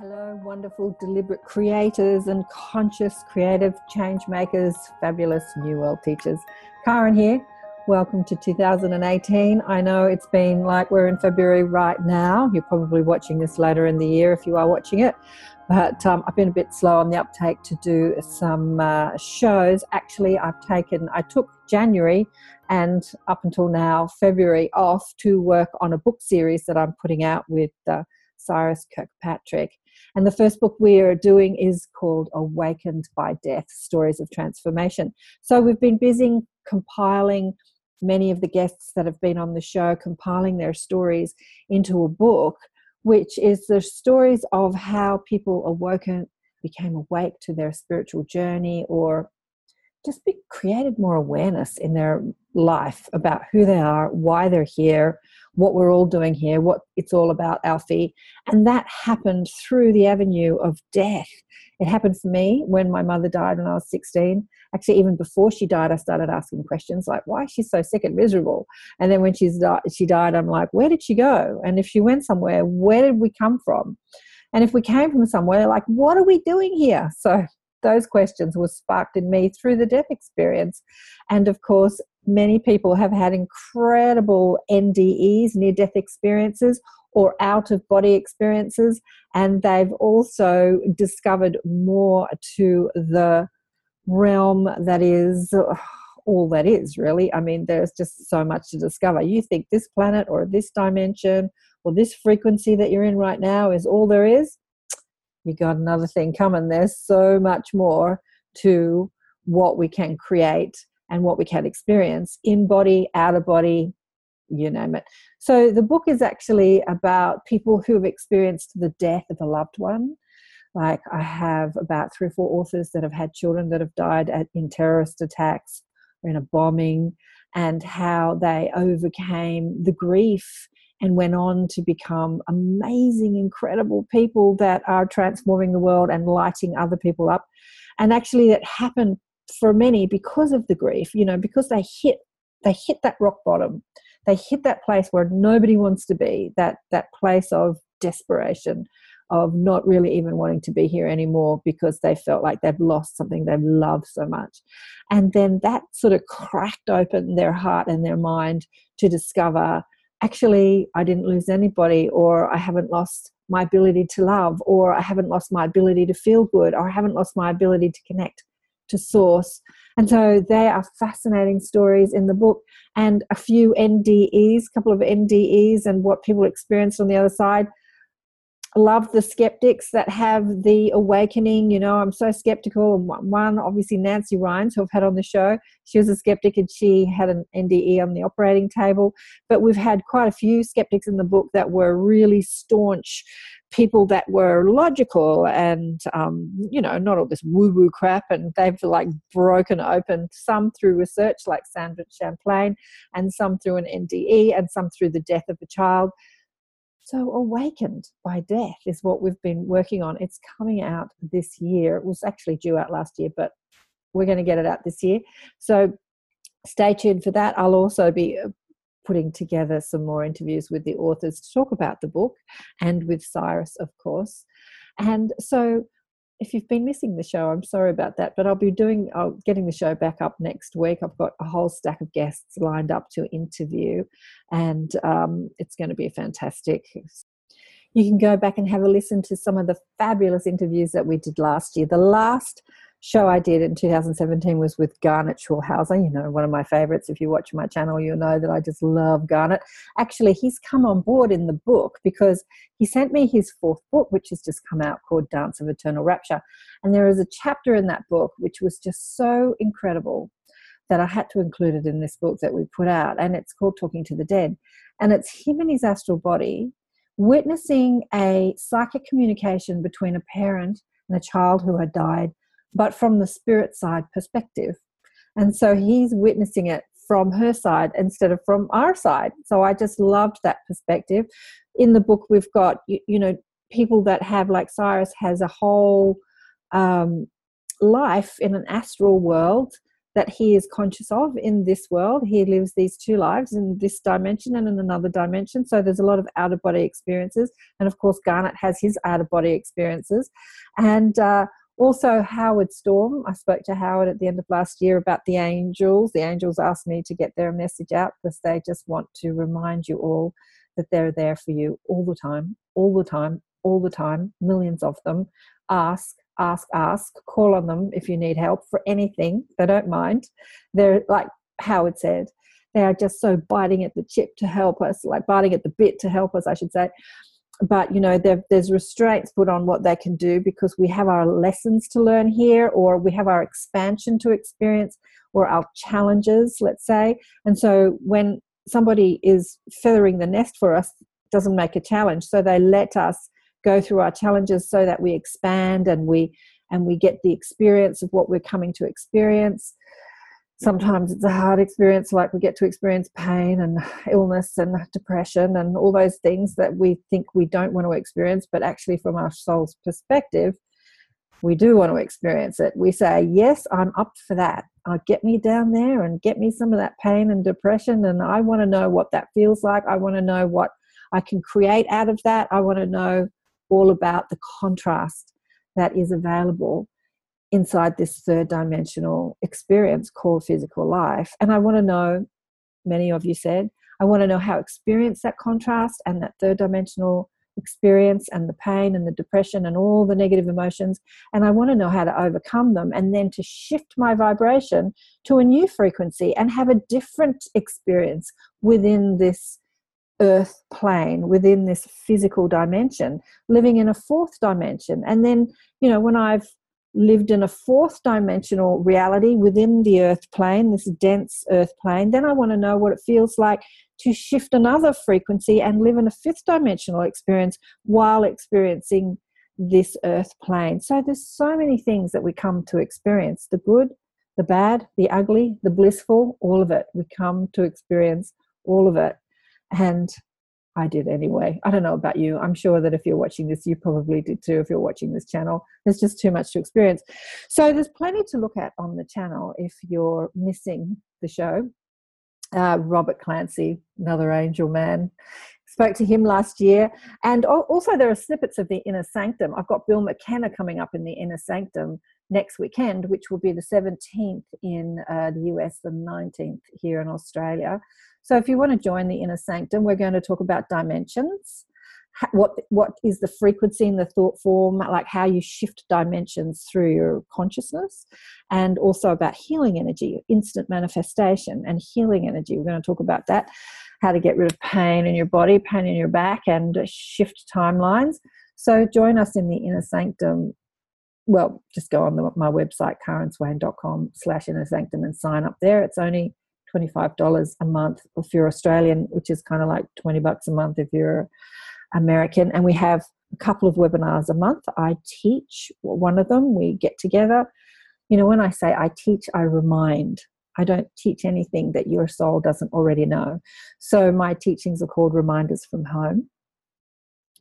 Hello, wonderful, deliberate creators and conscious creative change makers, fabulous new world teachers. Karen here. Welcome to 2018. I know it's been like we're in February right now. You're probably watching this later in the year if you are watching it. But um, I've been a bit slow on the uptake to do some uh, shows. Actually, I've taken, I took January and up until now, February off to work on a book series that I'm putting out with uh, Cyrus Kirkpatrick. And the first book we are doing is called Awakened by Death Stories of Transformation. So we've been busy compiling many of the guests that have been on the show, compiling their stories into a book, which is the stories of how people awoken, became awake to their spiritual journey, or just be, created more awareness in their life about who they are, why they're here, what we're all doing here, what it's all about, Alfie. And that happened through the avenue of death. It happened for me when my mother died when I was 16. Actually, even before she died, I started asking questions like, why is she so sick and miserable? And then when she's di- she died, I'm like, where did she go? And if she went somewhere, where did we come from? And if we came from somewhere, like, what are we doing here? So those questions were sparked in me through the death experience. And of course, many people have had incredible NDEs, near death experiences, or out of body experiences, and they've also discovered more to the realm that is all that is, really. I mean, there's just so much to discover. You think this planet or this dimension or this frequency that you're in right now is all there is? You got another thing coming. There's so much more to what we can create and what we can experience in body, out of body, you name it. So the book is actually about people who have experienced the death of a loved one. Like I have about three or four authors that have had children that have died at, in terrorist attacks or in a bombing, and how they overcame the grief and went on to become amazing, incredible people that are transforming the world and lighting other people up. And actually, that happened for many because of the grief you know because they hit they hit that rock bottom they hit that place where nobody wants to be that that place of desperation of not really even wanting to be here anymore because they felt like they've lost something they've loved so much and then that sort of cracked open their heart and their mind to discover actually i didn't lose anybody or i haven't lost my ability to love or i haven't lost my ability to feel good or i haven't lost my ability to connect to source. And so they are fascinating stories in the book and a few NDEs, a couple of NDEs and what people experienced on the other side. Love the skeptics that have the awakening. You know, I'm so skeptical. One, obviously, Nancy Rynes, who I've had on the show, she was a skeptic and she had an NDE on the operating table. But we've had quite a few skeptics in the book that were really staunch people that were logical and um, you know not all this woo woo crap and they've like broken open some through research like sandra champlain and some through an nde and some through the death of a child so awakened by death is what we've been working on. It's coming out this year. It was actually due out last year but we're going to get it out this year. So stay tuned for that. I'll also be uh, putting together some more interviews with the authors to talk about the book and with Cyrus, of course. And so, if you've been missing the show, I'm sorry about that, but I'll be doing, I'll getting the show back up next week. I've got a whole stack of guests lined up to interview, and um, it's going to be fantastic. You can go back and have a listen to some of the fabulous interviews that we did last year. The last show I did in 2017 was with Garnet Schulhauser, you know, one of my favorites. If you watch my channel, you'll know that I just love Garnet. Actually, he's come on board in the book because he sent me his fourth book, which has just come out called Dance of Eternal Rapture. And there is a chapter in that book which was just so incredible that I had to include it in this book that we put out. And it's called Talking to the Dead. And it's him and his astral body witnessing a psychic communication between a parent and a child who had died but from the spirit side perspective. And so he's witnessing it from her side instead of from our side. So I just loved that perspective. In the book, we've got, you, you know, people that have, like Cyrus has a whole um, life in an astral world that he is conscious of in this world. He lives these two lives in this dimension and in another dimension. So there's a lot of out of body experiences. And of course, Garnet has his out of body experiences. And uh, also, Howard Storm. I spoke to Howard at the end of last year about the angels. The angels asked me to get their message out because they just want to remind you all that they're there for you all the time, all the time, all the time, millions of them. Ask, ask, ask, call on them if you need help for anything. They don't mind. They're like Howard said, they are just so biting at the chip to help us, like biting at the bit to help us, I should say but you know there's restraints put on what they can do because we have our lessons to learn here or we have our expansion to experience or our challenges let's say. And so when somebody is feathering the nest for us doesn't make a challenge. So they let us go through our challenges so that we expand and we and we get the experience of what we're coming to experience sometimes it's a hard experience like we get to experience pain and illness and depression and all those things that we think we don't want to experience but actually from our soul's perspective we do want to experience it. We say yes i'm up for that. Uh, get me down there and get me some of that pain and depression and i want to know what that feels like. I want to know what i can create out of that. I want to know all about the contrast that is available inside this third dimensional experience called physical life. And I want to know, many of you said, I want to know how experience that contrast and that third dimensional experience and the pain and the depression and all the negative emotions. And I want to know how to overcome them and then to shift my vibration to a new frequency and have a different experience within this earth plane within this physical dimension living in a fourth dimension and then you know when i've lived in a fourth dimensional reality within the earth plane, this dense earth plane, then I want to know what it feels like to shift another frequency and live in a fifth dimensional experience while experiencing this earth plane. So there's so many things that we come to experience the good, the bad, the ugly, the blissful, all of it. We come to experience all of it. And I did anyway. I don't know about you. I'm sure that if you're watching this, you probably did too. If you're watching this channel, there's just too much to experience. So there's plenty to look at on the channel if you're missing the show. Uh, Robert Clancy, another angel man, spoke to him last year. And also, there are snippets of the Inner Sanctum. I've got Bill McKenna coming up in the Inner Sanctum next weekend, which will be the 17th in uh, the US, the 19th here in Australia. So if you want to join the inner sanctum, we're going to talk about dimensions. What what is the frequency in the thought form, like how you shift dimensions through your consciousness, and also about healing energy, instant manifestation, and healing energy. We're going to talk about that, how to get rid of pain in your body, pain in your back, and shift timelines. So join us in the inner sanctum well, just go on the, my website, karenswain.com slash inner sanctum and sign up there. It's only $25 a month if you're Australian, which is kind of like 20 bucks a month if you're American. And we have a couple of webinars a month. I teach one of them, we get together. You know, when I say I teach, I remind. I don't teach anything that your soul doesn't already know. So my teachings are called Reminders from Home.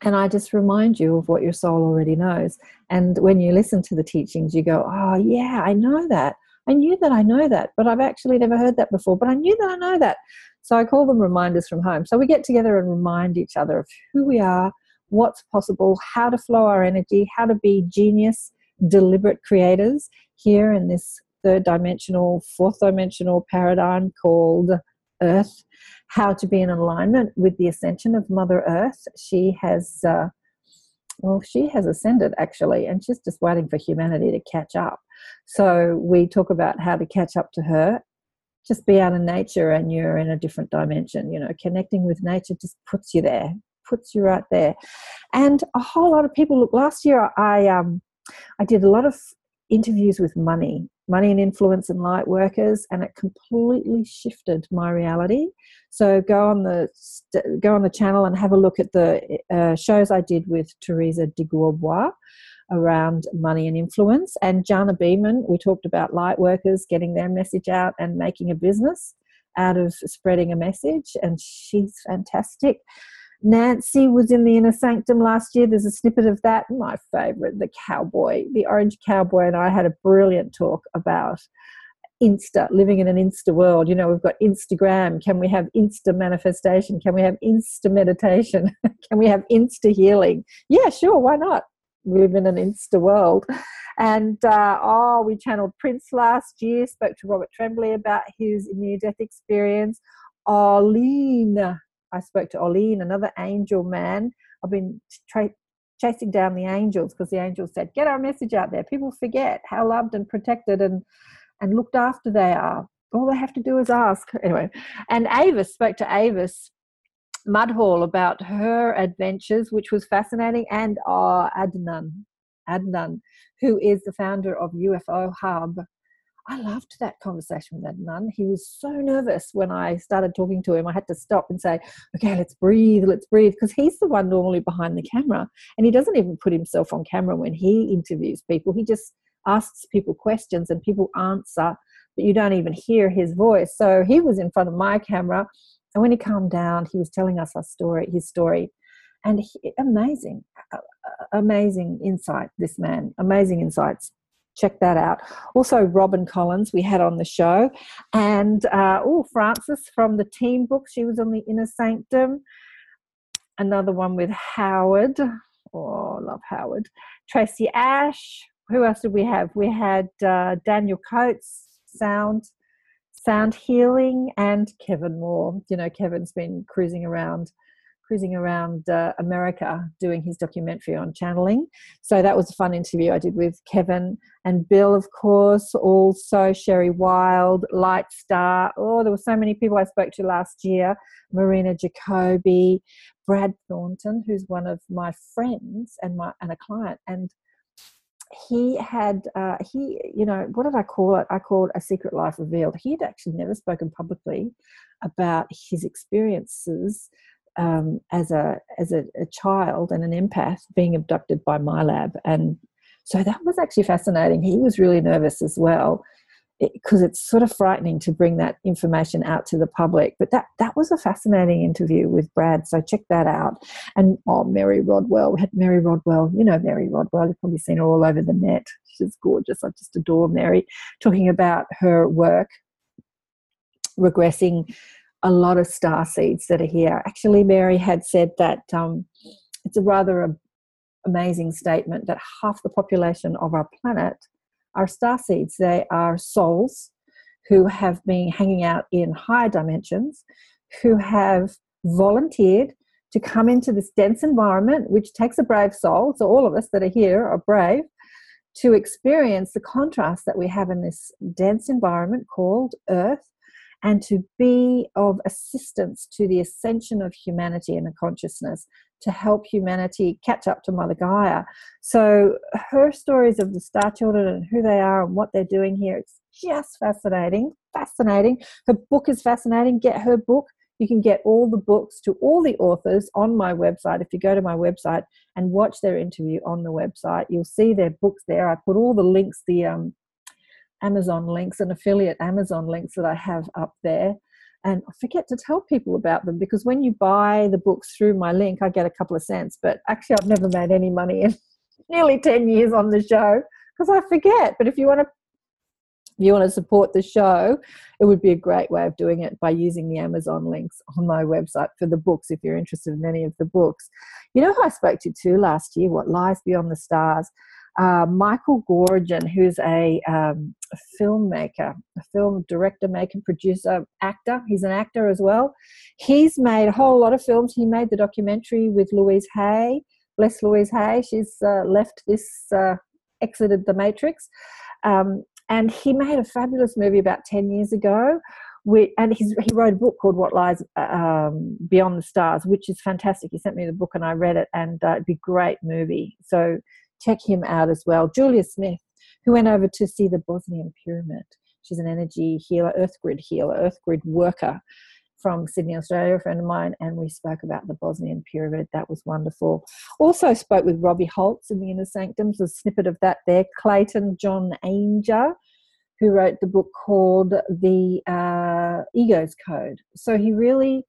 And I just remind you of what your soul already knows. And when you listen to the teachings, you go, Oh, yeah, I know that. I knew that I know that, but I've actually never heard that before, but I knew that I know that. So I call them reminders from home. So we get together and remind each other of who we are, what's possible, how to flow our energy, how to be genius, deliberate creators here in this third dimensional, fourth dimensional paradigm called Earth, how to be in alignment with the ascension of Mother Earth. She has. Uh, well, she has ascended actually, and she's just waiting for humanity to catch up. So we talk about how to catch up to her. Just be out in nature and you're in a different dimension. You know, connecting with nature just puts you there, puts you right there. And a whole lot of people look last year I um I did a lot of interviews with money, money and influence and light workers, and it completely shifted my reality. So go on the go on the channel and have a look at the uh, shows I did with Teresa de Grosbois around money and influence. And Jana Beeman, we talked about light workers getting their message out and making a business out of spreading a message, and she's fantastic. Nancy was in the inner sanctum last year. There's a snippet of that. My favorite, the cowboy, the orange cowboy, and I had a brilliant talk about insta living in an insta world you know we've got instagram can we have insta manifestation can we have insta meditation can we have insta healing yeah sure why not we live in an insta world. And uh, oh we channeled prince last year spoke to robert tremblay about his near death experience. Arlene i spoke to arlene another angel man. I've been tra- chasing down the angels because the angels said get our message out there. People forget how loved and protected and and looked after they are. All they have to do is ask. Anyway, and Avis spoke to Avis Mudhall about her adventures, which was fascinating, and uh, Adnan, Adnan, who is the founder of UFO Hub. I loved that conversation with Adnan. He was so nervous when I started talking to him. I had to stop and say, okay, let's breathe, let's breathe, because he's the one normally behind the camera. And he doesn't even put himself on camera when he interviews people. He just asks people questions and people answer, but you don't even hear his voice. So he was in front of my camera, and when he calmed down, he was telling us our story, his story, and he, amazing, amazing insight. This man, amazing insights. Check that out. Also, Robin Collins, we had on the show, and uh, oh, Frances from the team book. She was on the Inner Sanctum. Another one with Howard. Oh, love Howard. Tracy Ash, who else did we have? We had uh, Daniel Coates, sound, sound healing, and Kevin Moore. You know, Kevin's been cruising around, cruising around uh, America doing his documentary on channeling. So that was a fun interview I did with Kevin and Bill, of course. Also Sherry Wild, Light Star. Oh, there were so many people I spoke to last year. Marina Jacoby, Brad Thornton, who's one of my friends and my and a client, and he had uh, he you know what did i call it? I called a secret life revealed. He had actually never spoken publicly about his experiences um, as a as a, a, child and an empath being abducted by MILAB and so that was actually fascinating. He was really nervous as well because it, it's sort of frightening to bring that information out to the public. But that that was a fascinating interview with Brad, so check that out. And oh, Mary Rodwell, we had Mary Rodwell. You know Mary Rodwell. You've probably seen her all over the net. She's gorgeous. I just adore Mary. Talking about her work, regressing a lot of star seeds that are here. Actually, Mary had said that um, it's a rather a, amazing statement that half the population of our planet are star seeds. They are souls who have been hanging out in higher dimensions, who have volunteered to come into this dense environment, which takes a brave soul. So, all of us that are here are brave to experience the contrast that we have in this dense environment called Earth and to be of assistance to the ascension of humanity and the consciousness to help humanity catch up to Mother Gaia. So her stories of the Star Children and who they are and what they're doing here, it's just fascinating. Fascinating. Her book is fascinating. Get her book. You can get all the books to all the authors on my website. If you go to my website and watch their interview on the website, you'll see their books there. I put all the links, the um, Amazon links and affiliate Amazon links that I have up there and I forget to tell people about them because when you buy the books through my link, I get a couple of cents. But actually, I've never made any money in nearly 10 years on the show because I forget. But if you want to you want to support the show, it would be a great way of doing it by using the Amazon links on my website for the books if you're interested in any of the books. You know who I spoke to too last year? What Lies Beyond the Stars? Uh, Michael Goorjian, who's a, um, a, filmmaker, a film director, maker, producer, actor. He's an actor as well. He's made a whole lot of films. He made the documentary with Louise Hay. Bless Louise Hay. She's uh, left this, uh, exited the Matrix. Um, and he made a fabulous movie about 10 years ago. And he wrote a book called What Lies um, Beyond the Stars, which is fantastic. He sent me the book and I read it, and uh, it'd be a great movie. So check him out as well. Julia Smith, who went over to see the Bosnian Pyramid. She's an energy healer, earth grid healer, earth grid worker from Sydney, Australia, a friend of mine, and we spoke about the Bosnian Pyramid. That was wonderful. Also spoke with Robbie Holz in the Inner Sanctums, a snippet of that there. Clayton John Ainger, who wrote the book called The uh, Ego's Code. So he really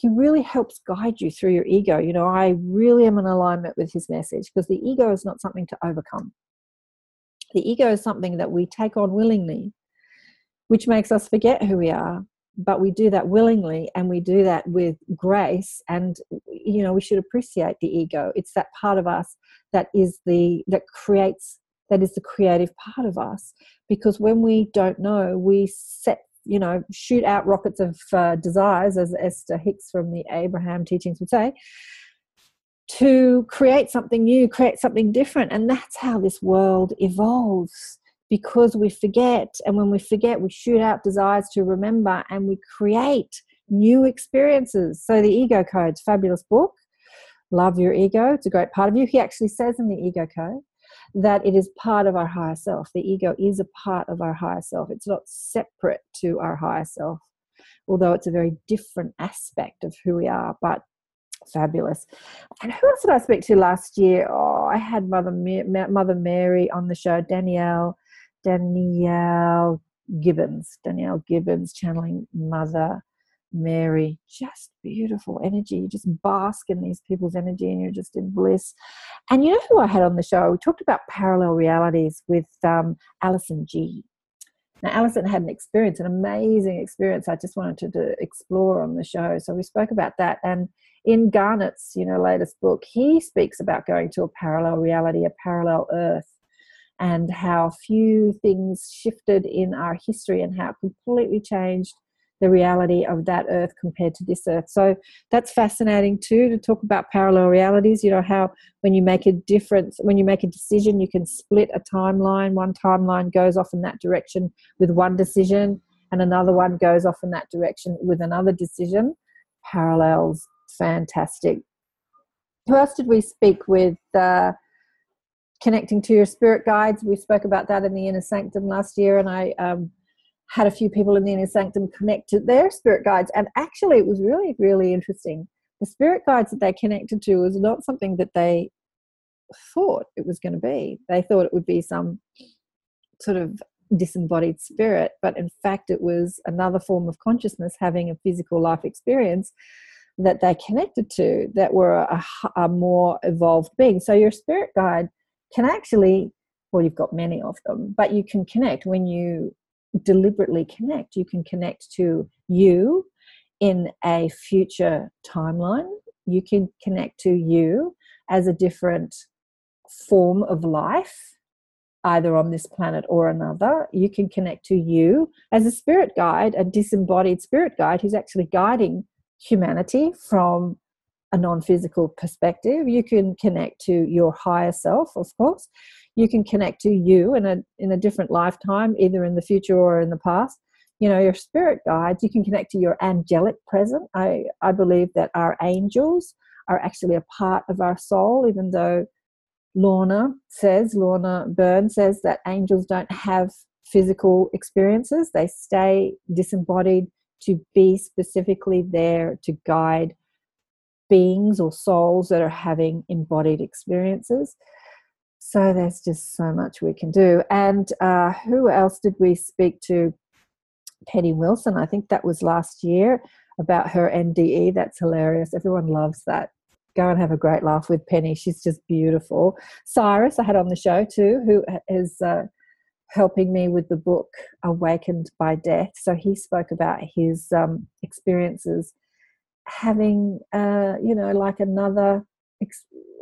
he really helps guide you through your ego. You know, I really am in alignment with his message because the ego is not something to overcome. The ego is something that we take on willingly which makes us forget who we are but we do that willingly and we do that with grace and you know we should appreciate the ego it's that part of us that is the that creates that is the creative part of us because when we don't know we set you know shoot out rockets of uh, desires as esther hicks from the abraham teachings would say to create something new create something different and that's how this world evolves because we forget. And when we forget, we shoot out desires to remember and we create new experiences. So, the Ego Code's fabulous book. Love your ego. It's a great part of you. He actually says in the Ego Code that it is part of our higher self. The ego is a part of our higher self. It's not separate to our higher self, although it's a very different aspect of who we are. But fabulous. And who else did I speak to last year? Oh, I had Mother Mother Mary on the show, Danielle Danielle Gibbons, Danielle Gibbons channeling Mother Mary. Just beautiful energy. You just bask in these people's energy and you're just in bliss. And you know who I had on the show? We talked about parallel realities with um, Alison G. Now, Alison had an experience, an amazing experience. I just wanted to, explore on the show. So we spoke about that. And in Garnet's, you know, latest book, he speaks about going to a parallel reality, a parallel earth and how few things shifted in our history and how it completely changed the reality of that earth compared to this earth. So that's fascinating too to talk about parallel realities. You know, how when you make a difference, when you make a decision, you can split a timeline. One timeline goes off in that direction with one decision, and another one goes off in that direction with another decision. Parallels, fantastic. Who else did we speak with? Uh, connecting to your spirit guides. We spoke about that in the inner sanctum last year, and I um, had a few people in the inner sanctum connect to their spirit guides. And actually, it was really, really interesting. The spirit guides that they connected to was not something that they thought it was going to be. They thought it would be some sort of disembodied spirit, but in fact, it was another form of consciousness having a physical life experience that they connected to that were a, a more evolved being. So, your spirit guide can actually, well, you've got many of them, but you can connect when you deliberately connect. You can connect to you in a future timeline. You can connect to you as a different form of life, either on this planet or another. You can connect to you as a spirit guide, a disembodied spirit guide who's actually guiding humanity from a non physical perspective. You can connect to your higher self, of course. You can connect to you in a, in a different lifetime, either in the future or in the past. You know, your spirit guides, you can connect to your angelic present. I, I believe that our angels are actually a part of our soul, even though Lorna says, Lorna Byrne says that angels don't have physical experiences, they stay disembodied to be specifically there to guide beings or souls that are having embodied experiences. So there's just so much we can do. And uh, who else did we speak to? Penny Wilson, I think that was last year about her NDE. That's hilarious. Everyone loves that. Go and have a great laugh with Penny. She's just beautiful. Cyrus, I had on the show too, who is uh, helping me with the book Awakened by Death. So he spoke about his um, experiences having uh you know like another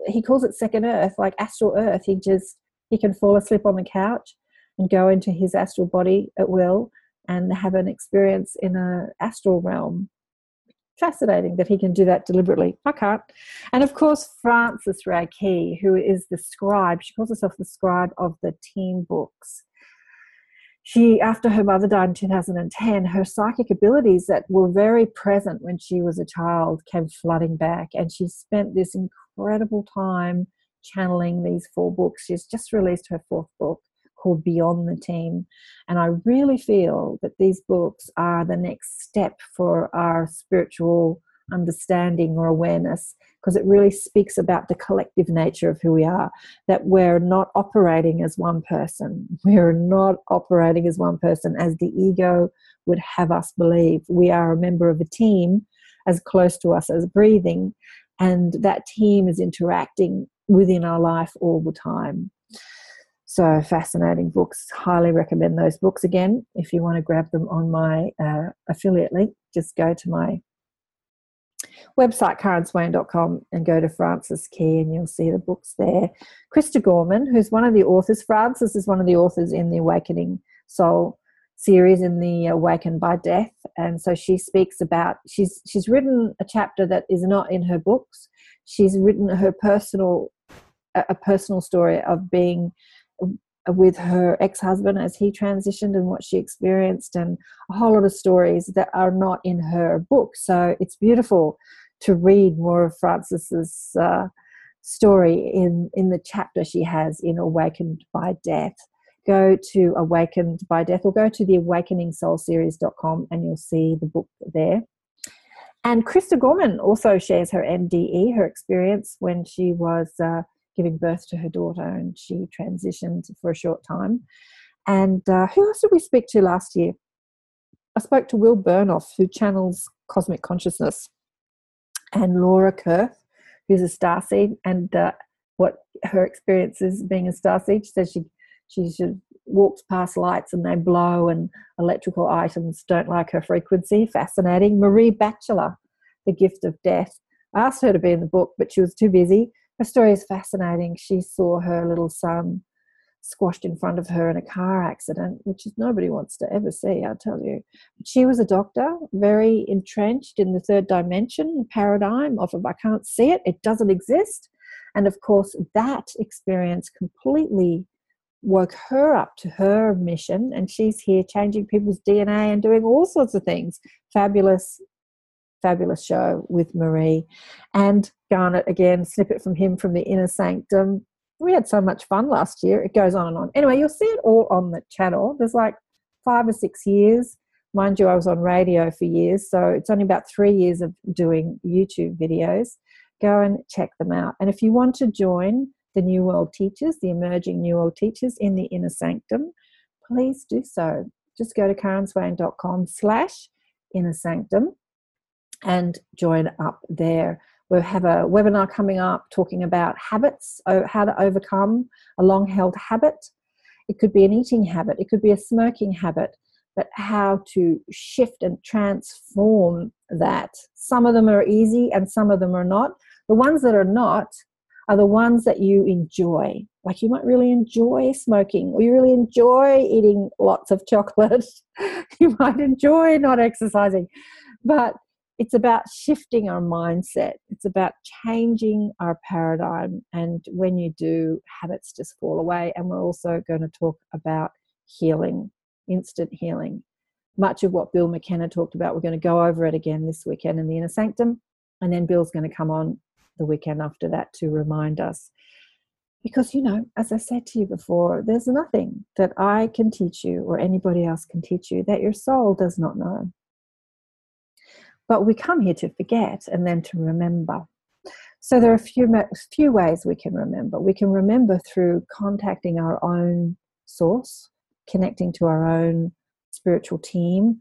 he calls it second earth like astral earth. He just he can fall asleep on the couch and go into his astral body at will and have an experience in a astral realm. Fascinating that he can do that deliberately. I can't. And of course frances ray key who is the scribe. She calls herself the scribe of the teen books. She after her mother died in 2010 her psychic abilities that were very present when she was a child came flooding back and she spent this incredible time channeling these four books she's just released her fourth book called beyond the Team. and i really feel that these books are the next step for our spiritual understanding or awareness because it really speaks about the collective nature of who we are that we're not operating as one person we're not operating as one person as the ego would have us believe we are a member of a team as close to us as breathing and that team is interacting within our life all the time So fascinating books. Highly recommend those books again. If you want to grab them on my uh, affiliate link, just go to my website, karenswain.com, and go to Frances Key, and you'll see the books there. Krista Gorman, who's one of the authors, Frances is one of the authors in the Awakening Soul series in the Awakened by Death, and so she speaks about she's she's written a chapter that is not in her books. She's written her personal a personal story of being with her ex-husband as he transitioned and what she experienced and a whole lot of stories that are not in her book so it's beautiful to read more of frances's uh, story in in the chapter she has in awakened by death go to awakened by death or go to the awakeningsoulseries.com and you'll see the book there and krista gorman also shares her nde her experience when she was uh, giving birth to her daughter and she transitioned for a short time. And uh, who else did we speak to last year? I spoke to Will Burnoff, who channels cosmic consciousness, and Laura Kurth, who's a starseed, and uh, what her experience is being a starseed. She says she she walks past lights and they blow, and electrical items don't like her frequency. Fascinating. Marie Batchelor, The Gift of Death. Asked her to be in the book, but she was too busy her story is fascinating. She saw her little son squashed in front of her in a car accident, which is nobody wants to ever see, I'll tell you. But she was a doctor, very entrenched in the third dimension paradigm of I can't see it, it doesn't exist. And of course, that experience completely woke her up to her mission, and she's here changing people's DNA and doing all sorts of things. Fabulous fabulous show with Marie. And Garnet, again, snippet from him from the Inner Sanctum. We had so much fun last year. It goes on and on. Anyway, you'll see it all on the channel. There's like five or six years. Mind you, I was on radio for years, so it's only about three years of doing YouTube videos. Go and check them out. And if you want to join the New World Teachers, the emerging New World Teachers in the Inner Sanctum, please do so. Just go to karenswain.com slash inner sanctum and join up there. We'll have a webinar coming up talking about habits, how to overcome a long held habit. It could be an eating habit, it could be a smoking habit, but how to shift and transform that. Some of them are easy and some of them are not. The ones that are not are the ones that you enjoy. Like you might really enjoy smoking, or you really enjoy eating lots of chocolate. you might enjoy not exercising. But it's about shifting our mindset. It's about changing our paradigm. And when you do, habits just fall away. And we're also going to talk about healing, instant healing. Much of what Bill McKenna talked about, we're going to go over it again this weekend in the Inner Sanctum. And then Bill's going to come on the weekend after that to remind us. Because, you know, as I said to you before, there's nothing that I can teach you or anybody else can teach you that your soul does not know. But we come here to forget and then to remember. So there are a few, few ways we can remember. We can remember through contacting our own source, connecting to our own spiritual team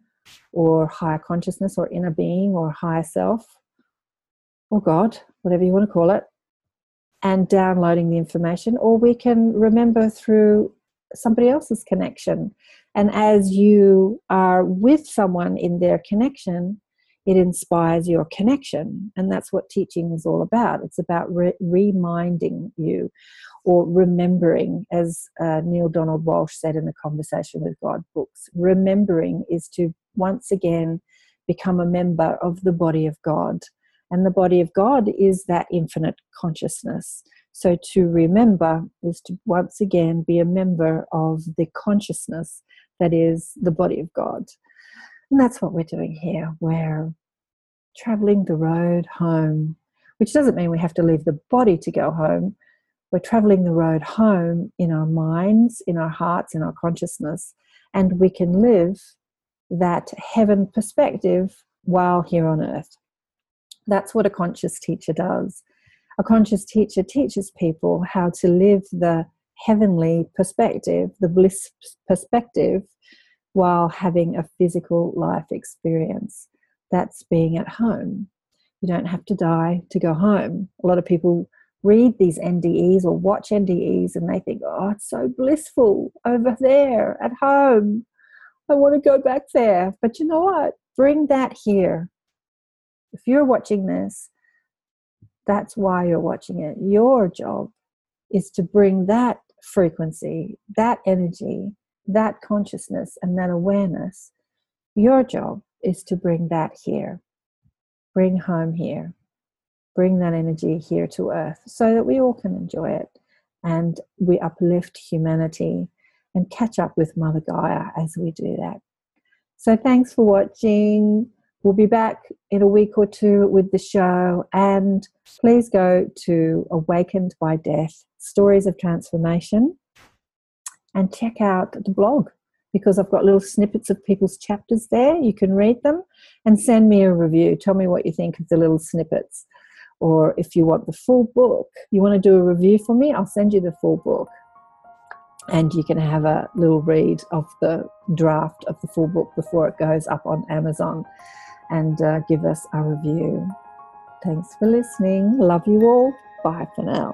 or higher consciousness or inner being or higher self or God, whatever you want to call it, and downloading the information. Or we can remember through somebody else's connection. And as you are with someone in their connection, it inspires your connection. And that's what teaching is all about. It's about re- reminding you or remembering, as uh, Neale Donald Walsch said in the Conversation with God books. Remembering is to once again become a member of the body of God. And the body of God is that infinite consciousness. So to remember is to once again be a member of the consciousness that is the body of God. And that's what we're doing here. We're traveling the road home, which doesn't mean we have to leave the body to go home. We're traveling the road home in our minds, in our hearts, in our consciousness, and we can live that heaven perspective while here on earth. That's what a conscious teacher does. A conscious teacher teaches people how to live the heavenly perspective, the bliss perspective, while having a physical life experience. That's being at home. You don't have to die to go home. A lot of people read these NDEs or watch NDEs and they think, oh, it's so blissful over there at home. I want to go back there. But you know what? Bring that here. If you're watching this, that's why you're watching it. Your job is to bring that frequency, that energy, that consciousness, and that awareness. Your job is to bring that here. Bring home here bring that energy here to earth so that we all can enjoy it and we uplift humanity and catch up with Mother Gaia as we do that. So, thanks for watching. We'll be back in a week or two with the show. And please go to Awakened by Death Stories of Transformation and check out the blog because I've got little snippets of people's chapters there. You can read them and send me a review. Tell me what you think of the little snippets. Or if you want the full book, you want to do a review for me, I'll send you the full book. And you can have a little read of the draft of the full book before it goes up on Amazon and uh, give us a review. Thanks for listening. Love you all. Bye for now.